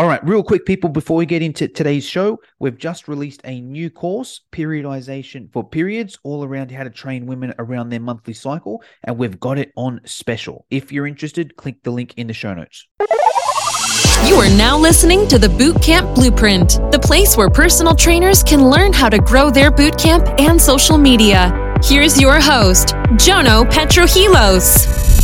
All right, real quick, people, before we get into today's show, we've just released a new course, Periodization for Periods, all around how to train women around their monthly cycle, and we've got it on special. If you're interested, click the link in the show notes. You are now listening to the Bootcamp Blueprint, the place where personal trainers can learn how to grow their bootcamp and social media. Here's your host, Jono Petrohilos.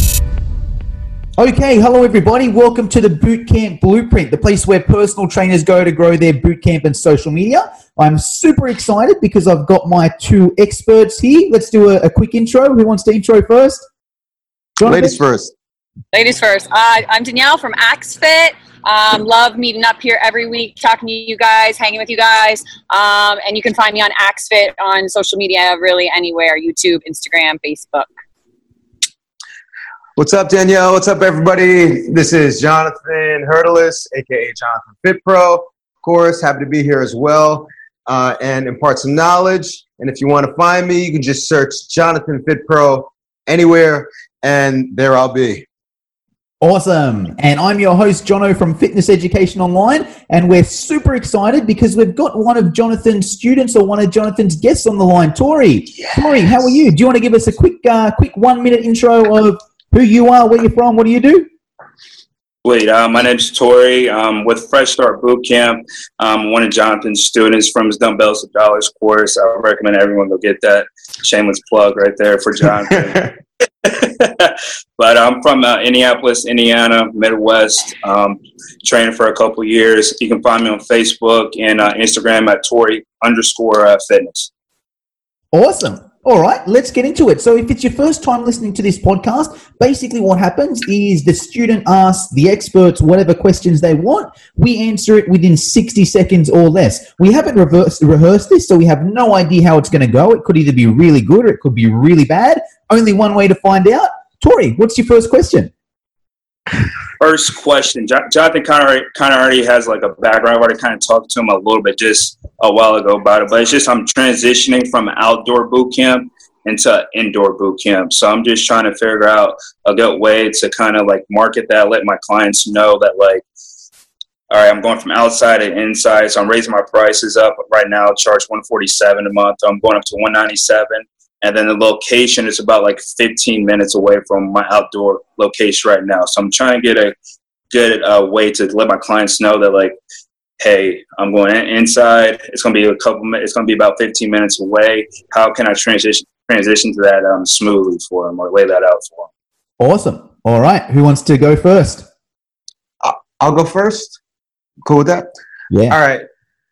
Okay, hello everybody. Welcome to the Bootcamp Blueprint, the place where personal trainers go to grow their bootcamp and social media. I'm super excited because I've got my two experts here. Let's do a, a quick intro. Who wants to intro first? Jonathan? Ladies first. Ladies first. Uh, I'm Danielle from AxeFit. Um, love meeting up here every week, talking to you guys, hanging with you guys. Um, and you can find me on AxeFit on social media, really anywhere YouTube, Instagram, Facebook. What's up, Danielle? What's up, everybody? This is Jonathan Hurtlis, aka Jonathan Fit Pro. Of course, happy to be here as well uh, and impart some knowledge. And if you want to find me, you can just search Jonathan Fit Pro anywhere, and there I'll be. Awesome. And I'm your host, Jono from Fitness Education Online. And we're super excited because we've got one of Jonathan's students or one of Jonathan's guests on the line, Tori. Yes. Tori, how are you? Do you want to give us a quick, uh, quick one minute intro of who you are, where you're from, what do you do? Wait, uh, my name's Tori. Um, with Fresh Start Bootcamp, um, one of Jonathan's students from his Dumbbells to Dollars course. I recommend everyone go get that. Shameless plug right there for Jonathan. but I'm from uh, Indianapolis, Indiana, Midwest. Um, trained for a couple years. You can find me on Facebook and uh, Instagram at Tori underscore uh, fitness. Awesome. All right, let's get into it. So, if it's your first time listening to this podcast, basically what happens is the student asks the experts whatever questions they want. We answer it within 60 seconds or less. We haven't reversed, rehearsed this, so we have no idea how it's going to go. It could either be really good or it could be really bad. Only one way to find out. Tori, what's your first question? First question, Jonathan kind of already has like a background. I've already kind of talked to him a little bit just a while ago about it, but it's just I'm transitioning from outdoor boot camp into indoor boot camp. So I'm just trying to figure out a good way to kind of like market that, let my clients know that like, all right, I'm going from outside to inside. So I'm raising my prices up right now, charge 147 a month. I'm going up to 197 and then the location is about like 15 minutes away from my outdoor location right now. So I'm trying to get a good uh, way to let my clients know that like, hey, I'm going inside. It's going to be a couple. It's going to be about 15 minutes away. How can I transition transition to that um, smoothly for them or lay that out for them? Awesome. All right, who wants to go first? I'll go first. Cool with that. Yeah. All right.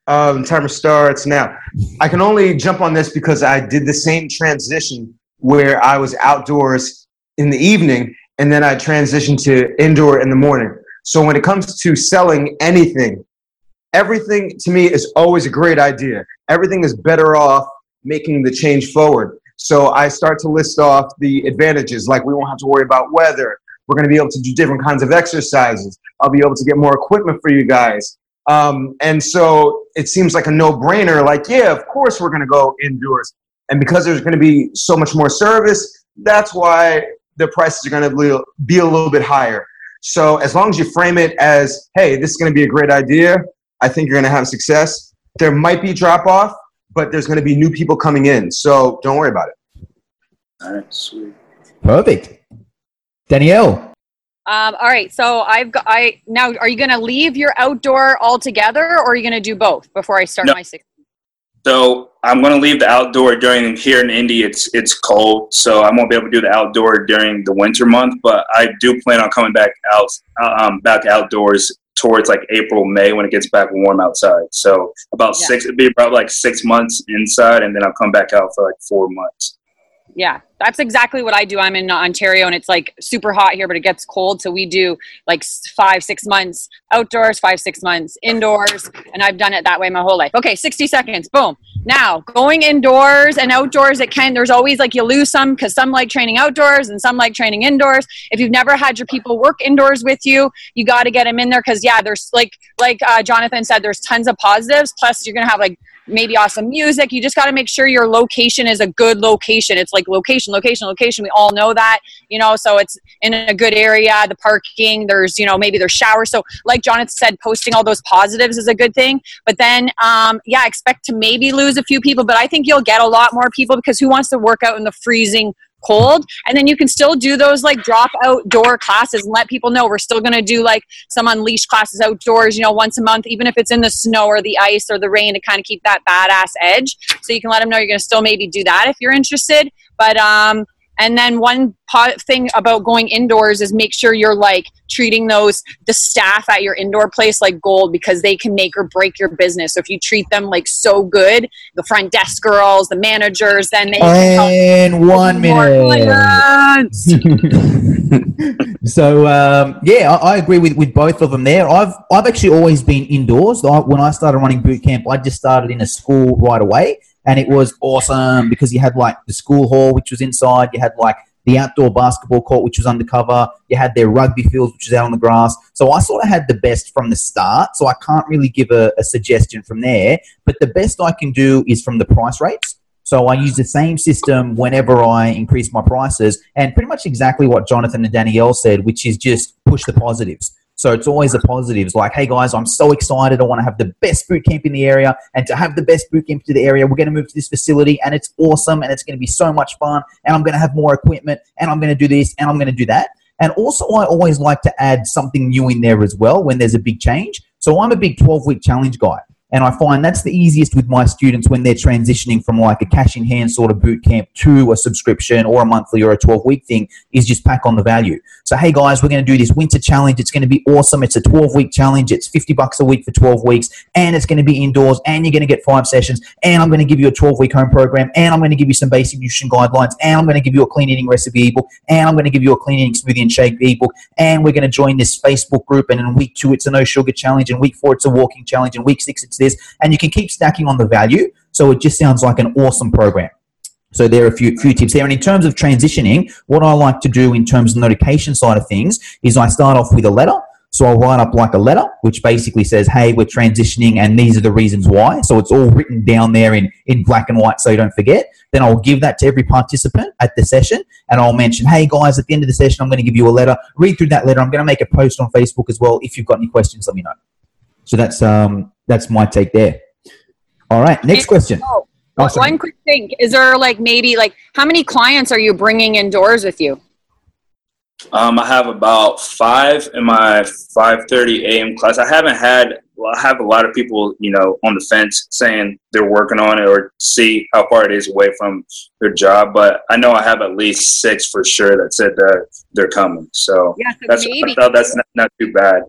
Um, timer starts now. I can only jump on this because I did the same transition where I was outdoors in the evening and then I transitioned to indoor in the morning. So when it comes to selling anything, everything to me is always a great idea. Everything is better off making the change forward. So I start to list off the advantages, like we won't have to worry about weather. We're going to be able to do different kinds of exercises. I'll be able to get more equipment for you guys. Um, and so it seems like a no brainer. Like, yeah, of course we're going to go indoors. And because there's going to be so much more service, that's why the prices are going to be a little bit higher. So as long as you frame it as, hey, this is going to be a great idea, I think you're going to have success. There might be drop off, but there's going to be new people coming in. So don't worry about it. All right, sweet. Perfect. Danielle. Um, all right, so I've got. I now. Are you going to leave your outdoor altogether, or are you going to do both before I start no. my six? So I'm going to leave the outdoor during here in Indy. It's it's cold, so I won't be able to do the outdoor during the winter month. But I do plan on coming back out, um, back outdoors towards like April, May when it gets back warm outside. So about yeah. six, it'd be about like six months inside, and then I'll come back out for like four months. Yeah, that's exactly what I do. I'm in Ontario and it's like super hot here, but it gets cold. So we do like five, six months outdoors, five, six months indoors. And I've done it that way my whole life. Okay, 60 seconds. Boom. Now, going indoors and outdoors, it can, there's always like you lose some because some like training outdoors and some like training indoors. If you've never had your people work indoors with you, you got to get them in there because, yeah, there's like, like uh, Jonathan said, there's tons of positives. Plus, you're to have like maybe awesome music. You just got to make sure your location is a good location. It's like location, location, location. We all know that, you know, so it's in a good area, the parking, there's, you know, maybe there's showers. So, like Jonathan said, posting all those positives is a good thing. But then, um, yeah, expect to maybe lose a few people, but I think you'll get a lot more people because who wants to work out in the freezing cold and then you can still do those like drop outdoor classes and let people know we're still going to do like some unleashed classes outdoors you know once a month even if it's in the snow or the ice or the rain to kind of keep that badass edge. So you can let them know you're going to still maybe do that if you're interested. But um and then one thing about going indoors is make sure you're like treating those the staff at your indoor place like gold because they can make or break your business. So if you treat them like so good, the front desk girls, the managers, then they and one minute. so um, yeah, I, I, agree with, with both of them there. I've I've actually always been indoors. I, when I started running boot camp, I just started in a school right away and it was awesome because you had like the school hall, which was inside. You had like the outdoor basketball court, which was undercover. You had their rugby fields, which was out on the grass. So I sort of had the best from the start. So I can't really give a, a suggestion from there. But the best I can do is from the price rates. So I use the same system whenever I increase my prices, and pretty much exactly what Jonathan and Danielle said, which is just push the positives. So it's always the positives like, hey guys, I'm so excited. I want to have the best boot camp in the area. And to have the best boot camp to the area, we're going to move to this facility and it's awesome and it's going to be so much fun. And I'm going to have more equipment and I'm going to do this and I'm going to do that. And also, I always like to add something new in there as well when there's a big change. So I'm a big 12 week challenge guy. And I find that's the easiest with my students when they're transitioning from like a cash in hand sort of boot camp to a subscription or a monthly or a 12 week thing is just pack on the value. So, hey guys, we're going to do this winter challenge. It's going to be awesome. It's a 12 week challenge. It's 50 bucks a week for 12 weeks and it's going to be indoors and you're going to get five sessions and I'm going to give you a 12 week home program and I'm going to give you some basic nutrition guidelines and I'm going to give you a clean eating recipe ebook and I'm going to give you a clean eating smoothie and shake ebook and we're going to join this Facebook group and in week two it's a no sugar challenge and week four it's a walking challenge and week six it's this and you can keep stacking on the value. So it just sounds like an awesome program. So there are a few, few tips there. And in terms of transitioning, what I like to do in terms of notification side of things is I start off with a letter. So I'll write up like a letter, which basically says, hey, we're transitioning and these are the reasons why. So it's all written down there in, in black and white so you don't forget. Then I'll give that to every participant at the session and I'll mention, hey guys, at the end of the session, I'm going to give you a letter. Read through that letter. I'm going to make a post on Facebook as well. If you've got any questions, let me know. So that's um that's my take there. All right, next question. Oh, one quick thing: Is there like maybe like how many clients are you bringing indoors with you? Um, I have about five in my 5:30 a.m. class. I haven't had. Well, I have a lot of people, you know, on the fence saying they're working on it or see how far it is away from their job. But I know I have at least six for sure that said that they're coming. So, yeah, so that's maybe. that's not, not too bad.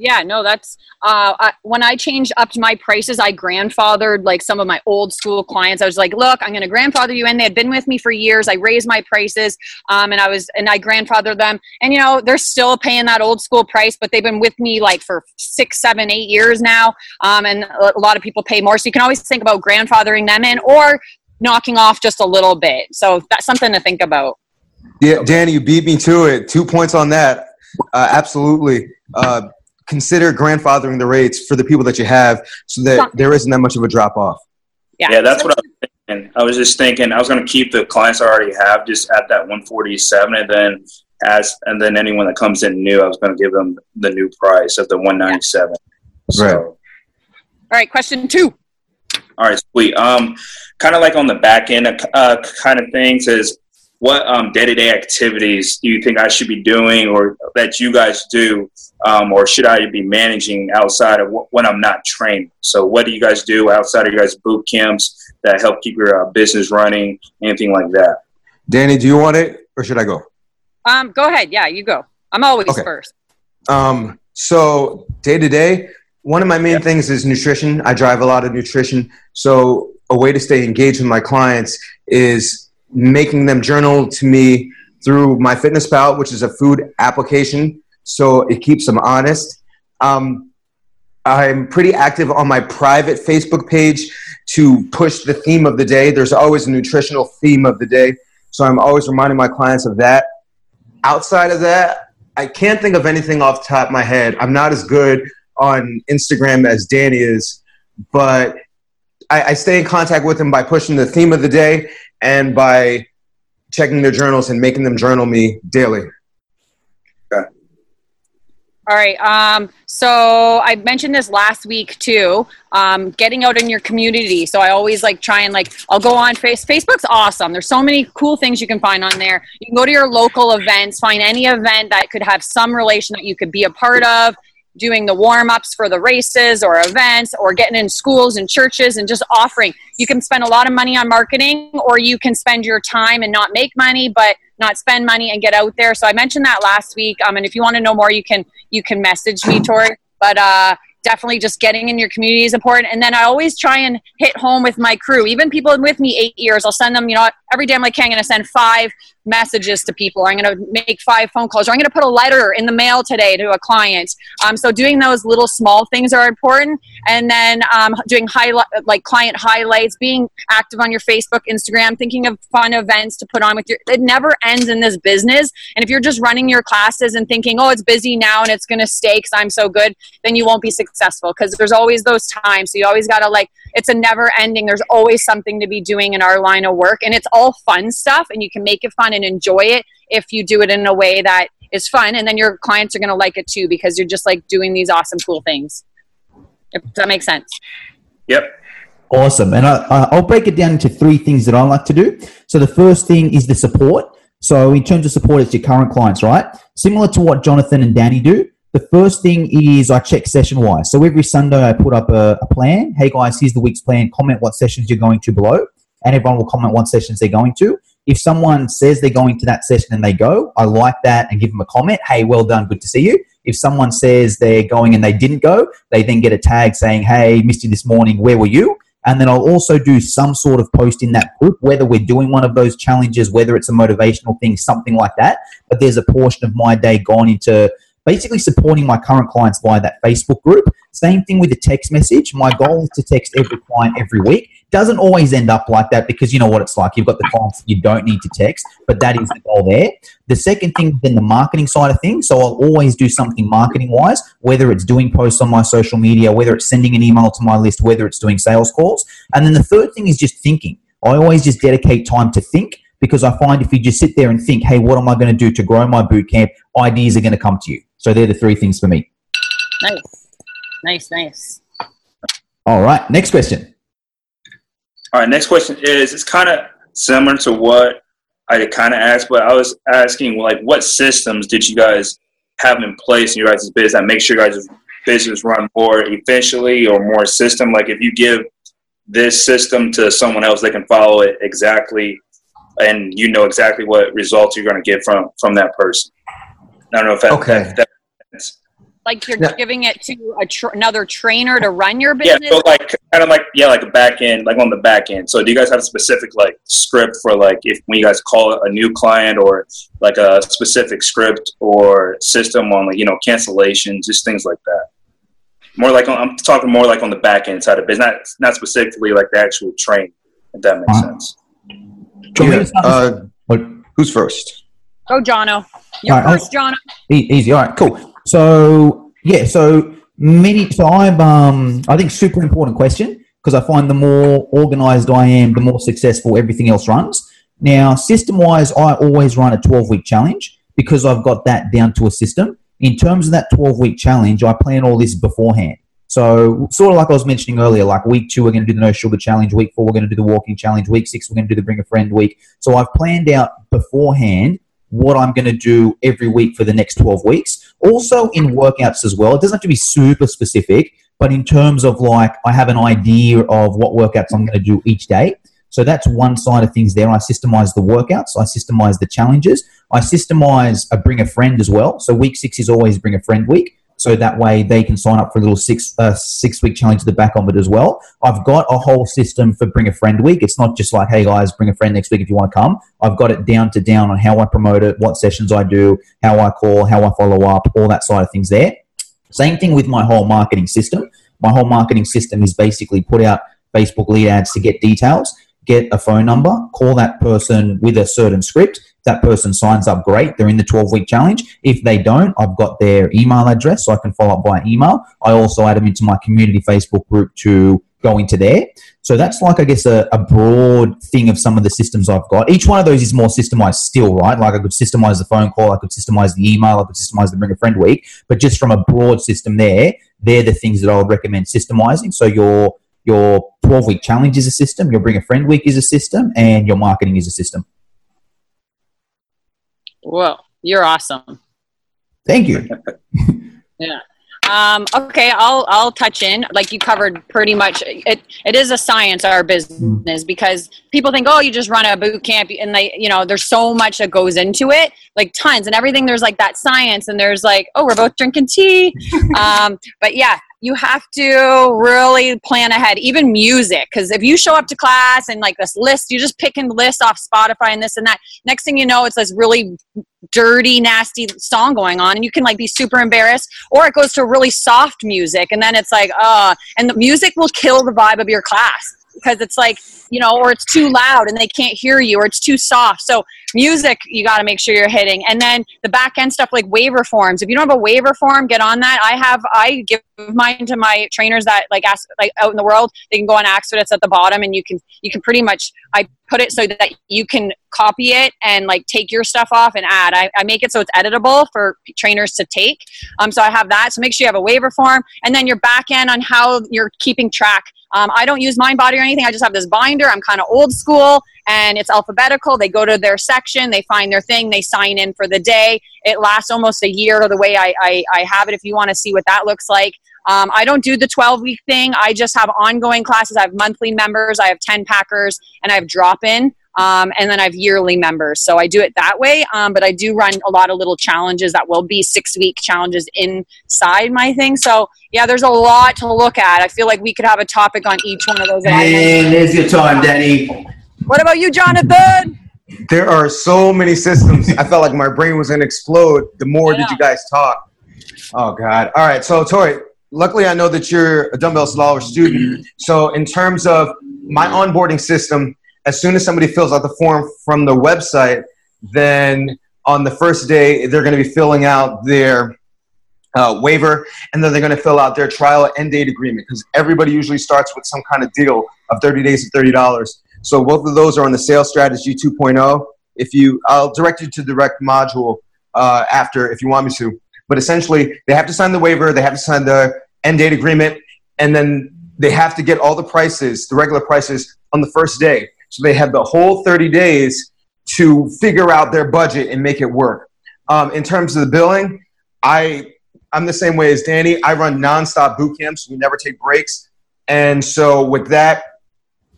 Yeah, no, that's uh, I, when I changed up my prices. I grandfathered like some of my old school clients. I was like, "Look, I'm going to grandfather you in." They had been with me for years. I raised my prices, um, and I was and I grandfathered them. And you know, they're still paying that old school price, but they've been with me like for six, seven, eight years now. Um, and a lot of people pay more, so you can always think about grandfathering them in or knocking off just a little bit. So that's something to think about. Yeah, Danny, you beat me to it. Two points on that. Uh, absolutely. Uh, consider grandfathering the rates for the people that you have so that there isn't that much of a drop off. Yeah, yeah that's what I was thinking. I was just thinking I was going to keep the clients I already have just at that 147 and then as and then anyone that comes in new, I was going to give them the new price of the 197. So, right. All right, question two. All right, sweet. Um, kind of like on the back end, uh, kind of things is what um, day-to-day activities do you think I should be doing or that you guys do um, or should I be managing outside of w- when I'm not training? So what do you guys do outside of your guys boot camps that help keep your uh, business running, anything like that? Danny, do you want it or should I go? Um, go ahead. Yeah, you go. I'm always okay. first. Um, so day to day, one of my main things is nutrition. I drive a lot of nutrition. So a way to stay engaged with my clients is making them journal to me through MyFitnessPal, which is a food application. So it keeps them honest. Um, I'm pretty active on my private Facebook page to push the theme of the day. There's always a nutritional theme of the day. So I'm always reminding my clients of that. Outside of that, I can't think of anything off the top of my head. I'm not as good on Instagram as Danny is, but I, I stay in contact with him by pushing the theme of the day and by checking their journals and making them journal me daily. All right. Um, so I mentioned this last week too. Um, getting out in your community. So I always like try and like I'll go on face. Facebook's awesome. There's so many cool things you can find on there. You can go to your local events, find any event that could have some relation that you could be a part of. Doing the warm ups for the races or events, or getting in schools and churches and just offering. You can spend a lot of money on marketing, or you can spend your time and not make money, but not spend money and get out there. So I mentioned that last week. Um, and if you want to know more, you can you can message me, Tori. But uh, definitely just getting in your community is important. And then I always try and hit home with my crew, even people with me eight years. I'll send them, you know, every day I'm like, I'm going to send five messages to people. I'm going to make five phone calls, or I'm going to put a letter in the mail today to a client. Um, so doing those little small things are important, and then um, doing highlight like client highlights, being active on your Facebook, Instagram, thinking of fun events to put on with your. It never ends in this business, and if you're just running your classes and thinking, oh, it's busy now and it's going to stay because I'm so good, then you won't be successful because there's always those times. So you always got to like it's a never ending. There's always something to be doing in our line of work, and it's all fun stuff, and you can make it fun and enjoy it if you do it in a way that is fun, and then your clients are going to like it too because you're just like doing these awesome, cool things. If that makes sense. Yep. Awesome. And I, I'll break it down into three things that I like to do. So the first thing is the support. So in terms of support, it's your current clients, right? Similar to what Jonathan and Danny do. The first thing is I check session wise. So every Sunday I put up a, a, plan. Hey guys, here's the week's plan. Comment what sessions you're going to below, and everyone will comment what sessions they're going to. If someone says they're going to that session and they go, I like that and give them a comment. Hey, well done, good to see you. If someone says they're going and they didn't go, they then get a tag saying, Hey, missed you this morning. Where were you? And then I'll also do some sort of post in that group, whether we're doing one of those challenges, whether it's a motivational thing, something like that. But there's a portion of my day gone into basically supporting my current clients via that Facebook group. Same thing with the text message. My goal is to text every client every week. Doesn't always end up like that because you know what it's like. You've got the clients you don't need to text, but that is the goal there. The second thing, then the marketing side of things. So I'll always do something marketing wise, whether it's doing posts on my social media, whether it's sending an email to my list, whether it's doing sales calls. And then the third thing is just thinking. I always just dedicate time to think because I find if you just sit there and think, hey, what am I going to do to grow my boot camp? Ideas are going to come to you. So they're the three things for me. Nice. Nice, nice. All right. Next question. All right. Next question is it's kind of similar to what I kind of asked, but I was asking, like, what systems did you guys have in place in your guys' business that make sure your guys' business run more efficiently or more system? Like, if you give this system to someone else, they can follow it exactly, and you know exactly what results you're going to get from from that person. I don't know if that, Okay. if that Like you're Yeah. giving it to a tr- another trainer to run your business. yeah, business. so like kind of like yeah, like a back end, like on the back end. So do you guys have a specific like script for like if when you guys call a new client or like a specific script or system on like you know cancellations, just things like that. More like on, I'm talking more like on the back end side of business, not not specifically like the actual train. If that makes Uh, sense. Do you want me Yeah, uh, who's first? Go, Jono. You're right, first, Jono. Easy. All right, cool. So yeah, so many. So I'm. Um, I think super important question because I find the more organized I am, the more successful everything else runs. Now, system wise, I always run a 12 week challenge because I've got that down to a system. In terms of that 12 week challenge, I plan all this beforehand. So, sort of like I was mentioning earlier, like week two, we're going to do the no sugar challenge. Week four, we're going to do the walking challenge. Week six, we're going to do the bring a friend week. So, I've planned out beforehand what I'm going to do every week for the next 12 weeks. Also in workouts as well. It doesn't have to be super specific, but in terms of like, I have an idea of what workouts I'm going to do each day. So that's one side of things there. I systemize the workouts, I systemize the challenges, I systemize a bring a friend as well. So week six is always bring a friend week. So that way they can sign up for a little six uh, six week challenge at the back of it as well. I've got a whole system for Bring a Friend Week. It's not just like, hey guys, bring a friend next week if you want to come. I've got it down to down on how I promote it, what sessions I do, how I call, how I follow up, all that side of things there. Same thing with my whole marketing system. My whole marketing system is basically put out Facebook lead ads to get details, get a phone number, call that person with a certain script. That person signs up, great. They're in the 12 week challenge. If they don't, I've got their email address so I can follow up by email. I also add them into my community Facebook group to go into there. So that's like, I guess, a, a, broad thing of some of the systems I've got. Each one of those is more systemized still, right? Like I could systemize the phone call, I could systemize the email, I could systemize the bring a friend week. But just from a broad system there, they're the things that I would recommend systemizing. So your your 12 week challenge is a system, your bring a friend week is a system, and your marketing is a system. Whoa, you're awesome. Thank you. yeah. Um, okay, I'll I'll touch in. Like you covered pretty much. It it is a science our business because people think, oh, you just run a boot camp, and they, you know, there's so much that goes into it, like tons and everything. There's like that science, and there's like, oh, we're both drinking tea. um, but yeah, you have to really plan ahead even music because if you show up to class and like this list you're just picking list off spotify and this and that. Next thing you know it's this really dirty nasty song going on and you can like be super embarrassed or it goes to really soft music and then it's like uh and the music will kill the vibe of your class because it's like you know or it's too loud and they can't hear you or it's too soft. So music you got to make sure you're hitting. And then the back end stuff like waiver forms. If you don't have a waiver form get on that. I have i give mine to my trainers that like ask like out in the world they can go on it's at the bottom and you can you can pretty much i put it so that you can copy it and like take your stuff off and add. I, I make it so it's editable for trainers to take. Um, so i have that. So make sure you have a waiver form and then your back end on how you're keeping track um, I don't use MindBody or anything. I just have this binder. I'm kind of old school and it's alphabetical. They go to their section, they find their thing, they sign in for the day. It lasts almost a year the way I, I, I have it if you want to see what that looks like. Um, I don't do the 12 week thing. I just have ongoing classes. I have monthly members, I have 10 packers, and I have drop in. Um, and then I have yearly members. So I do it that way. Um, but I do run a lot of little challenges that will be six week challenges inside my thing. So yeah, there's a lot to look at. I feel like we could have a topic on each one of those. And there's your time, Danny. What about you, Jonathan? There are so many systems. I felt like my brain was going to explode the more that you guys talk. Oh, God. All right. So, Tori, luckily I know that you're a Dumbbells to Dollars student. So, in terms of my onboarding system, as soon as somebody fills out the form from the website, then on the first day, they're going to be filling out their uh, waiver and then they're going to fill out their trial end date agreement because everybody usually starts with some kind of deal of 30 days of $30. So both of those are on the sales strategy 2.0. If you, I'll direct you to the direct module uh, after if you want me to. But essentially, they have to sign the waiver, they have to sign the end date agreement, and then they have to get all the prices, the regular prices, on the first day. So they have the whole 30 days to figure out their budget and make it work. Um, in terms of the billing, I I'm the same way as Danny. I run nonstop boot camps. We never take breaks, and so with that,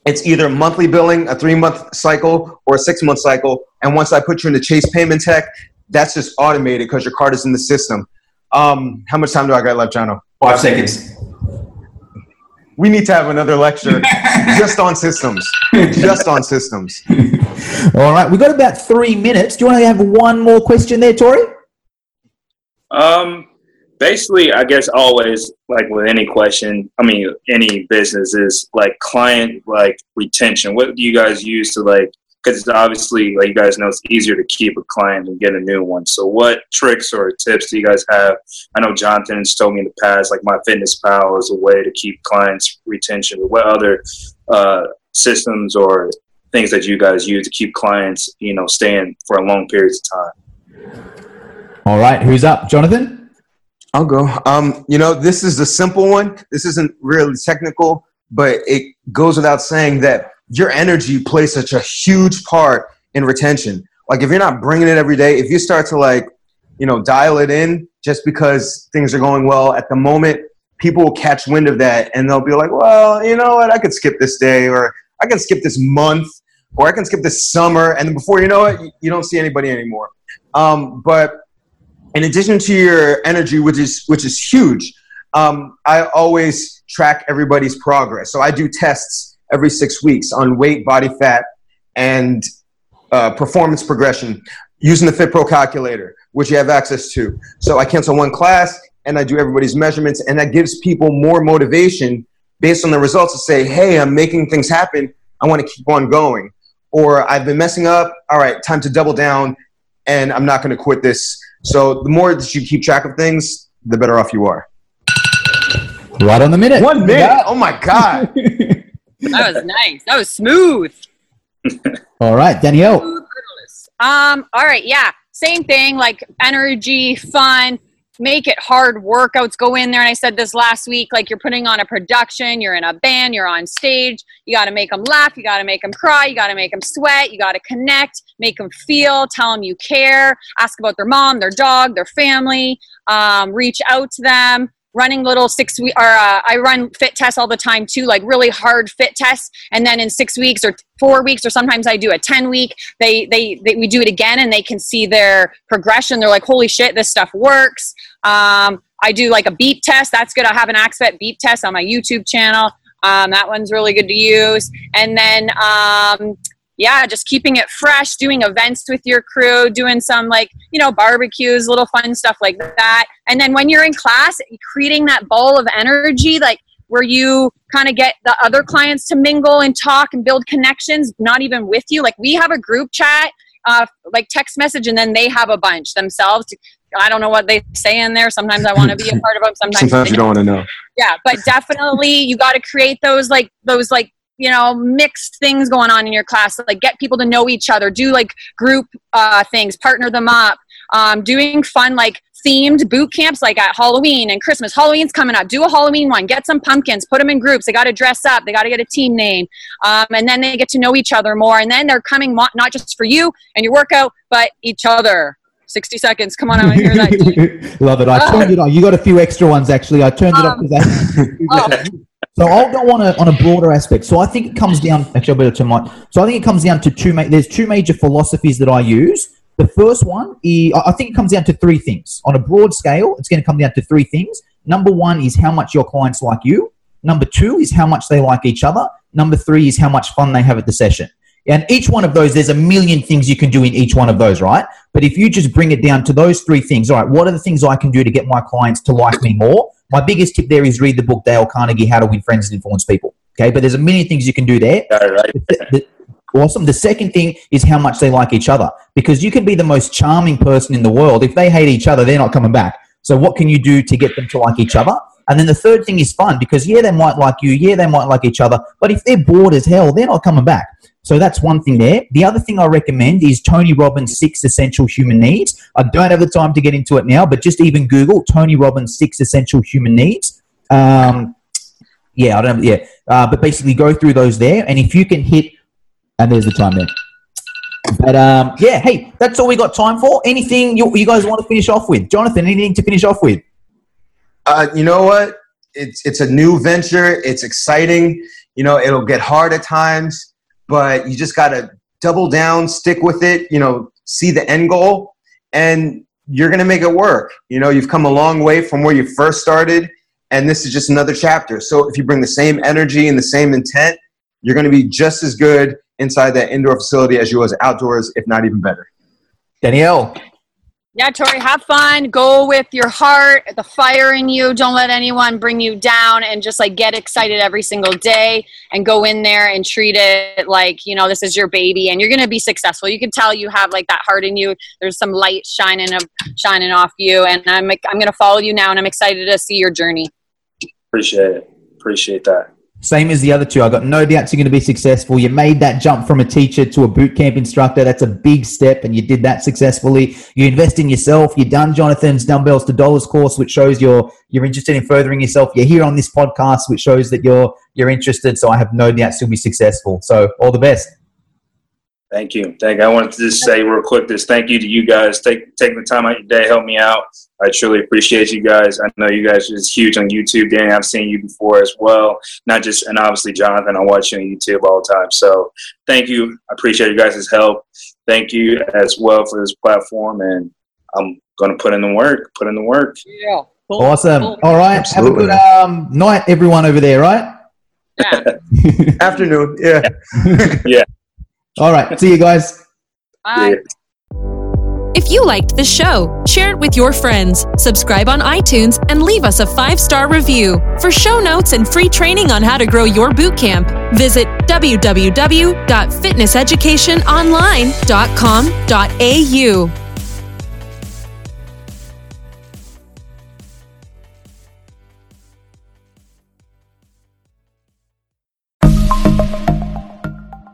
it's either monthly billing, a three month cycle, or a six month cycle. And once I put you in the Chase Paymentech, that's just automated because your card is in the system. Um, how much time do I got left, Jono? Five seconds we need to have another lecture just on systems. Just on systems. All right, we've got about three minutes. Do you want to have one more question there, Tori? Um, basically, I guess always like with any question, I mean, any business is like client like retention. What do you guys use to like because it's obviously, like you guys know, it's easier to keep a client than get a new one. So, what tricks or tips do you guys have? I know Jonathan has told me in the past, like my Fitness MyFitnessPal is a way to keep clients retention. But what other uh, systems or things that you guys use to keep clients, you know, staying for a long periods of time? All right, who's up, Jonathan? I'll go. Um, you know, this is a simple one. This isn't really technical, but it goes without saying that your energy plays such a huge part in retention. Like if you're not bringing it every day, if you start to like, you know, dial it in just because things are going well at the moment, people will catch wind of that and they'll be like, well, you know what, I could skip this day or I can skip this month or I can skip this summer. And before you know it, you don't see anybody anymore. Um, but in addition to your energy, which is which is huge, um, I always track everybody's progress. So I do tests every six weeks on weight, body fat, and uh, performance progression using the FitPro calculator, which you have access to. So I cancel one class and I do everybody's measurements, and that gives people more motivation based on the results to say, hey, I'm making things happen. I want to keep on going. Or I've been messing up. All right, time to double down, and I'm not going to quit this. So the more that you keep track of things, the better off you are. Right on the minute. One minute. Yeah. Oh my god. That was nice. That was smooth. All right, Danielle. Um, all right, yeah. Same thing, like energy, fun, make it hard workouts, go in there. And I said this last week, like you're putting on a production, you're in a band, you're on stage, you gotta make them laugh, you gotta make them cry, you gotta make them sweat, you gotta connect, make them feel, tell them you care, ask about their mom, their dog, their family, um, reach out to them running little six week or uh, i run fit tests all the time too like really hard fit tests. And then in six weeks or four weeks or sometimes i do a 10 week they, they they we do it again and they can see their progression. They're like holy shit this stuff works. Um, i do like a beep test. That's good. I have an AxeFit beep test on my youtube channel. Um, that one's really good to use. And then um, yeah, just keeping it fresh, doing events with your crew, doing some like, you know, barbecues, little fun stuff like that. And then when you're in class, creating that ball of energy, like where you kind of get the other clients to mingle and talk and build connections, not even with you. Like we have a group chat, uh, like text message, and then they have a bunch themselves. To, I don't know what they say in there. Sometimes I want to be a part of them. Sometimes, Sometimes you don't want to know. yeah but definitely you got to create those like those like you know mixed things going on in your class like get people to know each other do like group uh, things partner them up um, doing fun like themed boot camps like at halloween and christmas. Halloween's coming up. Do a halloween one. Get some pumpkins. Put them in groups. They got to dress up. They got to get a team name. Um, and then they get to know each other more. And then they're coming mo- not just for you and your workout but each other. 60 seconds. Come on i want to hear that. Love it. I turned it on. You got a few extra ones actually. I turned it up Um, because oh. So I'll go on a on a broader aspect. So I think it comes down. Actually, I better my. So I think it comes down to two. Ma- there's two major philosophies that I use. The first one, is, I think it comes down to three things. On a broad scale, it's going to come down to three things. Number one is how much your clients like you. Number two is how much they like each other. Number three is how much fun they have at the session. And each one of those, there's a million things you can do in each one of those, right? But if you just bring it down to those three things, all right, what are the things I can do to get my clients to like me more? My biggest tip there is read the book Dale Carnegie, How to Win Friends and Influence People. Okay, but there's a million things you can do there. Got. The- the- awesome. The second thing is how much they like each other because you can be the most charming person in the world. If they hate each other, they're not coming back. So, what can you do to get them to like each other? And then the third thing is fun because, yeah, they might like you, yeah, they might like each other, but if they're bored as hell, they're not coming back. So that's one thing there. The other thing I recommend is Tony Robbins' six essential human needs. I don't have the time to get into it now, but just even Google Tony Robbins' six essential human needs. Um, yeah, I don't. Yeah, uh, but basically go through those there, and if you can hit, and there's the time there. But um, yeah, hey, that's all we got time for. Anything you, you guys want to finish off with, Jonathan? Anything to finish off with? Uh, you know what? It's it's a new venture. It's exciting. You know, it'll get hard at times, but you just gotta double down, stick with it. You know, see the end goal, and you're gonna make it work. You know, you've come a long way from where you first started, and this is just another chapter. So if you bring the same energy and the same intent, you're gonna be just as good inside that indoor facility as you was outdoors, if not even better. Danielle, Yeah, Tori, have fun. Go with your heart, the fire in you. Don't let anyone bring you down and just like get excited every single day and go in there and treat it like, you know, this is your baby and you're going to be successful. You can tell you have like that heart in you. There's some light shining of shining off you and I'm I'm going to follow you now and I'm excited to see your journey. Appreciate it. Appreciate that. Same as the other two. I got no doubts you're going to be successful. You made that jump from a teacher to a boot camp instructor. That's a big step, and you did that successfully. You invest in yourself. You done Jonathan's dumbbells to dollars course, which shows you're you're interested in furthering yourself. You're here on this podcast, which shows that you're you're interested. So I have no doubts you'll be successful. So all the best. Thank you. Thank you. I wanted to just say real quick this thank you to you guys. Take taking the time out your day, help me out. I truly appreciate you guys. I know you guys are just huge on YouTube. Danny, I've seen you before as well. Not just and obviously Jonathan, I watch you on YouTube all the time. So thank you. I appreciate you guys' help. Thank you as well for this platform and I'm gonna put in the work, put in the work. Yeah. Awesome. All right. Absolutely. Have a good um, night, everyone over there. Right. Afternoon. Yeah. Afternoon, yeah. All right. See you guys. Bye. If you liked the show, share it with your friends, subscribe on iTunes, and leave us a five star review. For show notes and free training on how to grow your bootcamp, visit www.fitnesseducationonline.com.au.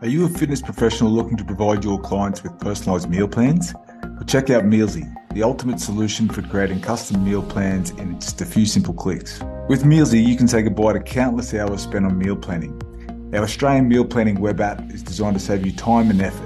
Are you a fitness professional looking to provide your clients with personalized meal plans? Well, check out Mealsy, the ultimate solution for creating custom meal plans in just a few simple clicks. With Mealsy, you can say goodbye to countless hours spent on meal planning. Our Australian meal planning web app is designed to save you time and effort